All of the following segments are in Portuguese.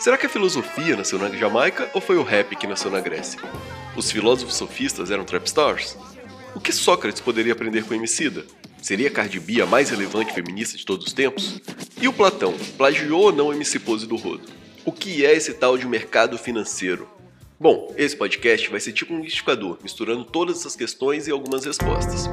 Será que a filosofia nasceu na Jamaica ou foi o rap que nasceu na Grécia? Os filósofos sofistas eram trapstars? O que Sócrates poderia aprender com Emicida? Seria Cardi B a mais relevante feminista de todos os tempos? E o Platão, plagiou ou não MC Pose do Rodo? O que é esse tal de mercado financeiro? Bom, esse podcast vai ser tipo um liquidificador, misturando todas essas questões e algumas respostas.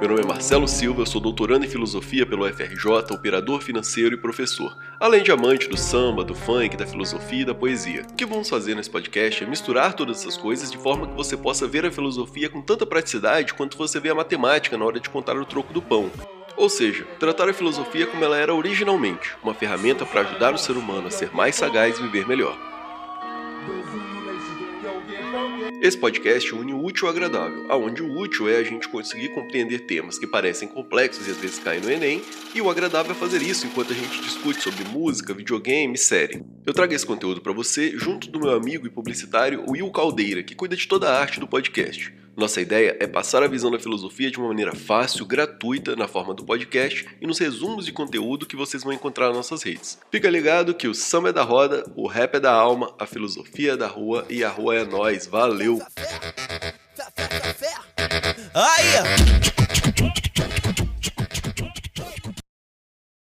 Meu nome é Marcelo Silva, sou doutorando em filosofia pelo FRJ, operador financeiro e professor, além de amante do samba, do funk, da filosofia e da poesia. O que vamos fazer nesse podcast é misturar todas essas coisas de forma que você possa ver a filosofia com tanta praticidade quanto você vê a matemática na hora de contar o troco do pão. Ou seja, tratar a filosofia como ela era originalmente, uma ferramenta para ajudar o ser humano a ser mais sagaz e viver melhor. Esse podcast une o útil ao agradável, aonde o útil é a gente conseguir compreender temas que parecem complexos e às vezes caem no Enem, e o agradável é fazer isso enquanto a gente discute sobre música, videogame série. Eu trago esse conteúdo para você junto do meu amigo e publicitário Will Caldeira, que cuida de toda a arte do podcast. Nossa ideia é passar a visão da filosofia de uma maneira fácil, gratuita, na forma do podcast e nos resumos de conteúdo que vocês vão encontrar nas nossas redes. Fica ligado que o samba é da roda, o rap é da alma, a filosofia é da rua e a rua é nós. Valeu! Aí!